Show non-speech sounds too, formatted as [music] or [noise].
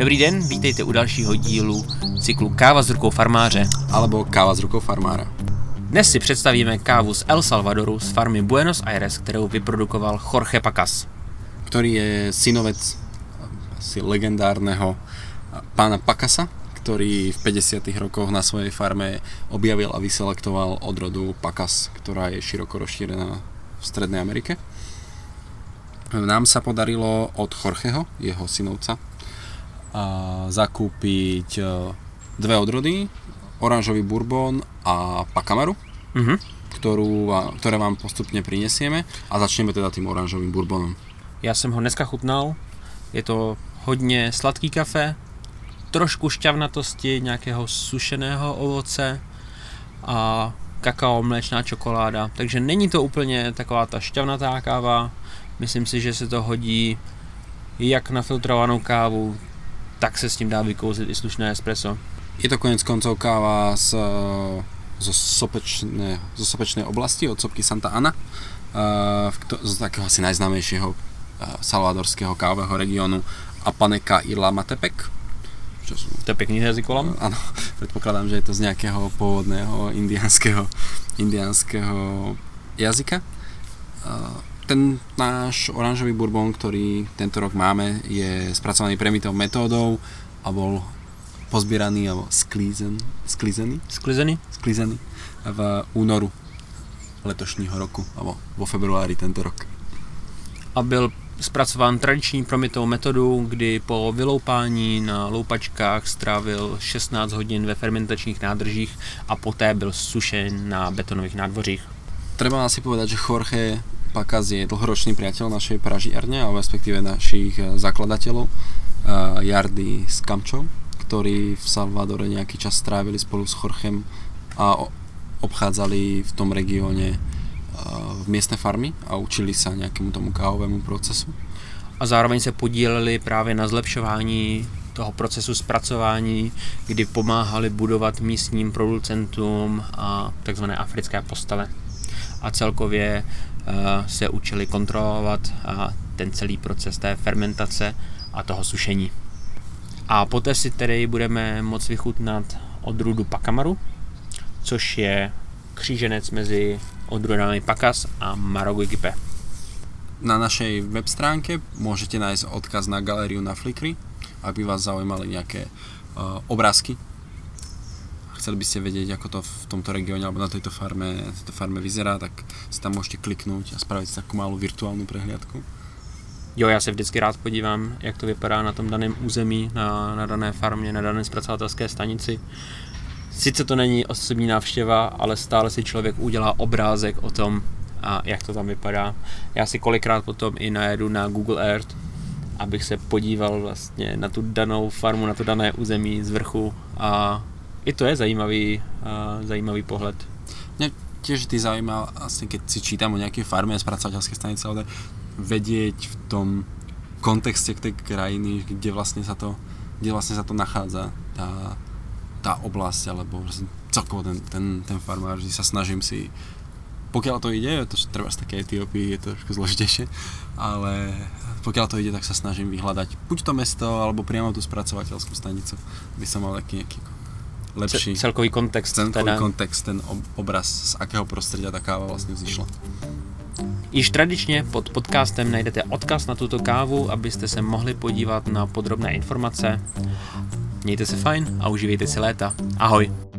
Dobrý den, vítejte u dalšího dílu cyklu Káva s rukou farmáře. Alebo káva s rukou farmára. Dnes si představíme kávu z El Salvadoru z farmy Buenos Aires, kterou vyprodukoval Jorge Pacas. Ktorý je synovec asi legendárneho pána Pakasa, ktorý v 50. rokoch na svojej farme objavil a vyselektoval odrodu Pakas, ktorá je široko rozšírená v Strednej Amerike. Nám sa podarilo od Jorgeho, jeho synovca, zakúpiť e, dve odrody, oranžový bourbon a pakamaru, Mhm. ktorú, vám- ktoré vám postupne prinesieme a začneme teda tým oranžovým bourbonom. Já jsem ho dneska chutnal, je to hodně sladký kafe, trošku šťavnatosti, nějakého sušeného ovoce a kakao, mléčná čokoláda. Takže není to úplně taková ta šťavnatá káva. Myslím si, že se to hodí jak na filtrovanou kávu, tak se s tím dá vykouzit i slušné espresso. Je to konec koncov káva z, zo, sopečné, zo sopečnej oblasti od sopky Santa Ana, eh, z takého asi najznámejšieho eh, salvadorského kávového regiónu Apaneca y Lamatepec. Čo sú, To je pěkný jazykolam. áno, [laughs] predpokladám, že je to z nejakého pôvodného indiánskeho, indiánskeho jazyka. Ten náš oranžový bourbon, ktorý tento rok máme, je spracovaný premitou metódou a bol pozbieraný alebo sklízen, sklízený, Sklizený? sklízený v únoru letošního roku, alebo vo februári tento rok. a byl zpracován tradiční promitou metodou, kdy po vyloupání na loupačkách strávil 16 hodin ve fermentačních nádržích a poté byl sušen na betonových nádvořích. Treba asi povedať, že Jorge Pakaz je dlhoročný priateľ našej pražiarne, alebo respektíve našich eh, zakladateľov, eh, Jardy s Kamčou, ktorí v Salvadore nejaký čas strávili spolu s Jorgem a obchádzali v tom regióne eh, v miestne farmy a učili sa nejakému tomu kávovému procesu. A zároveň se podíleli právě na zlepšování toho procesu zpracování, kdy pomáhali budovat místním producentům a takzvané africké postele. A celkově eh, se učili kontrolovat a ten celý proces té fermentace a toho sušení. A poté si tedy budeme moct vychutnat odrůdu Pakamaru, což je kříženec mezi odrůdami Pakas a Maroguigipe. Na našej web stránke môžete nájsť odkaz na galériu na Flickr, aby vás zaujímali nejaké uh, obrázky. Chceli by ste vedieť, ako to v tomto regióne alebo na tejto farme, na tejto farme vyzerá, tak si tam môžete kliknúť a spraviť si takú malú virtuálnu prehliadku. Jo, já se vždycky rád podívám, jak to vypadá na tom daném území, na, na dané farmě, na dané zpracovatelské stanici. Sice to není osobní návštěva, ale stále si člověk udělá obrázek o tom, a jak to tam vypadá. Já si kolikrát potom i najedu na Google Earth, abych se podíval vlastně na tu danou farmu, na to dané území z vrchu a i to je zajímavý, a zajímavý pohled. Mňa tiež vždy zaujíma, vlastne keď si čítam o nejakej farme spracovateľskej stanice, ale vedieť v tom kontexte tej krajiny, kde vlastne sa to, kde vlastne sa to nachádza, tá, tá oblasť, alebo vlastne celkovo ten, ten, ten farmár, vždy sa snažím si pokiaľ to ide, to treba z také Etiópii, je to trošku zložitejšie, ale pokiaľ to ide, tak sa snažím vyhľadať buď to mesto, alebo priamo tú spracovateľskú stanicu, aby som mal taký nejaký ako lepší Ce- celkový kontext. celkový teda. kontext, ten ob- obraz, z akého prostredia tá káva vlastne vzýšla. Již tradičně pod podcastem najdete odkaz na tuto kávu, abyste se mohli podívat na podrobné informace. Mějte se fajn a užívejte si léta. Ahoj!